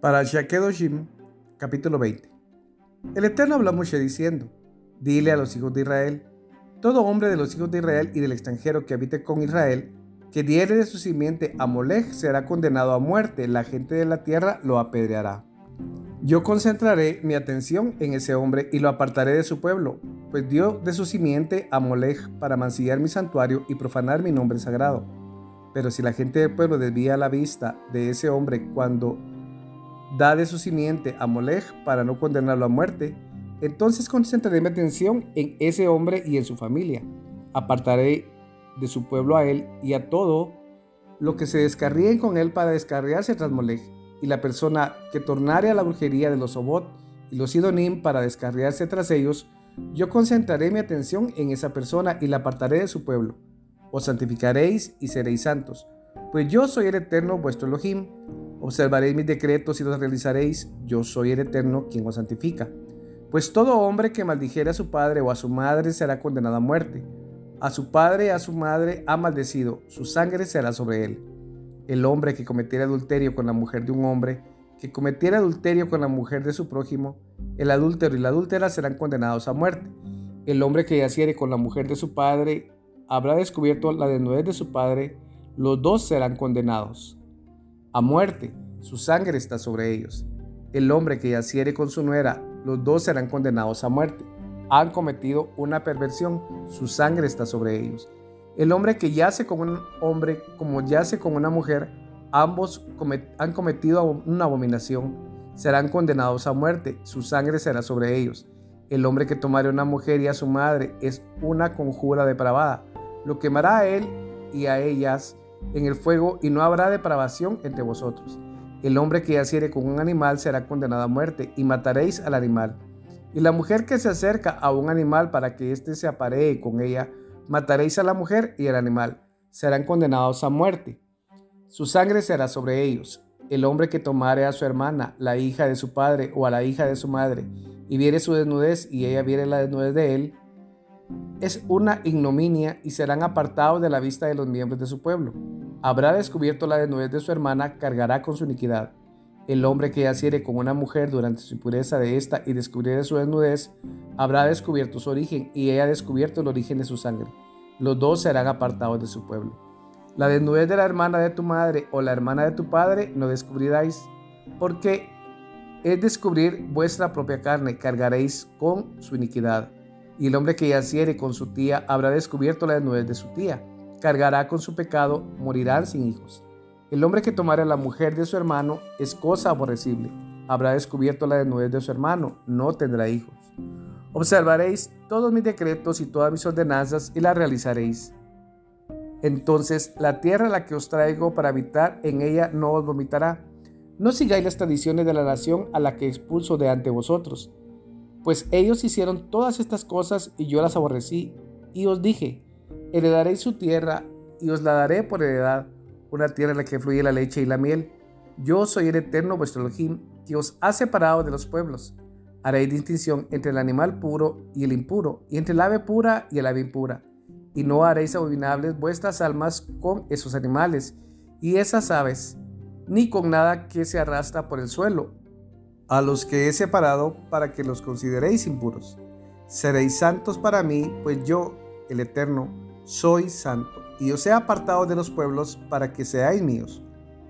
Para Shakedoshim, capítulo 20. El Eterno habló a Moshe diciendo, Dile a los hijos de Israel, todo hombre de los hijos de Israel y del extranjero que habite con Israel, que diere de su simiente a Molech será condenado a muerte, la gente de la tierra lo apedreará. Yo concentraré mi atención en ese hombre y lo apartaré de su pueblo, pues dio de su simiente a Molech para mancillar mi santuario y profanar mi nombre sagrado. Pero si la gente del pueblo desvía la vista de ese hombre cuando da de su simiente a Molech para no condenarlo a muerte, entonces concentraré mi atención en ese hombre y en su familia. Apartaré de su pueblo a él y a todo lo que se descarríen con él para descarriarse tras Molech, y la persona que tornare a la brujería de los Obot y los Sidonim para descarriarse tras ellos, yo concentraré mi atención en esa persona y la apartaré de su pueblo. Os santificaréis y seréis santos, pues yo soy el eterno vuestro Elohim Observaréis mis decretos y los realizaréis. Yo soy el Eterno quien os santifica. Pues todo hombre que maldijere a su padre o a su madre será condenado a muerte. A su padre y a su madre ha maldecido, su sangre será sobre él. El hombre que cometiera adulterio con la mujer de un hombre, que cometiera adulterio con la mujer de su prójimo, el adúltero y la adúltera serán condenados a muerte. El hombre que yaciere con la mujer de su padre habrá descubierto la desnudez de su padre, los dos serán condenados a muerte, su sangre está sobre ellos. El hombre que yaciere con su nuera, los dos serán condenados a muerte. Han cometido una perversión, su sangre está sobre ellos. El hombre que yace con un hombre como yace con una mujer, ambos han cometido una abominación, serán condenados a muerte, su sangre será sobre ellos. El hombre que tomare una mujer y a su madre es una conjura depravada, lo quemará a él y a ellas en el fuego y no habrá depravación entre vosotros. El hombre que yaciere con un animal será condenado a muerte y mataréis al animal. Y la mujer que se acerca a un animal para que éste se aparee con ella, mataréis a la mujer y al animal. Serán condenados a muerte. Su sangre será sobre ellos. El hombre que tomare a su hermana, la hija de su padre o a la hija de su madre, y viere su desnudez y ella viere la desnudez de él, es una ignominia y serán apartados de la vista de los miembros de su pueblo. Habrá descubierto la desnudez de su hermana, cargará con su iniquidad. El hombre que yaciere con una mujer durante su impureza de esta y descubriere su desnudez, habrá descubierto su origen y ella descubierto el origen de su sangre. Los dos serán apartados de su pueblo. La desnudez de la hermana de tu madre o la hermana de tu padre no descubriráis, porque es descubrir vuestra propia carne, cargaréis con su iniquidad y el hombre que yaciere con su tía habrá descubierto la desnudez de su tía. Cargará con su pecado, morirán sin hijos. El hombre que tomare a la mujer de su hermano es cosa aborrecible. Habrá descubierto la desnudez de su hermano, no tendrá hijos. Observaréis todos mis decretos y todas mis ordenanzas y las realizaréis. Entonces la tierra a la que os traigo para habitar en ella no os vomitará. No sigáis las tradiciones de la nación a la que expulso de ante vosotros pues ellos hicieron todas estas cosas y yo las aborrecí. Y os dije, heredaréis su tierra y os la daré por heredad, una tierra en la que fluye la leche y la miel. Yo soy el eterno vuestro Elohim, que os ha separado de los pueblos. Haréis distinción entre el animal puro y el impuro, y entre el ave pura y el ave impura. Y no haréis abominables vuestras almas con esos animales y esas aves, ni con nada que se arrastra por el suelo, a los que he separado para que los consideréis impuros. Seréis santos para mí, pues yo, el Eterno, soy santo, y os he apartado de los pueblos para que seáis míos.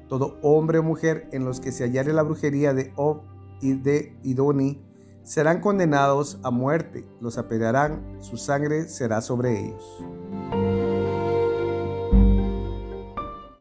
Todo hombre o mujer en los que se hallare la brujería de Ob y de Idoni serán condenados a muerte, los apedrearán, su sangre será sobre ellos.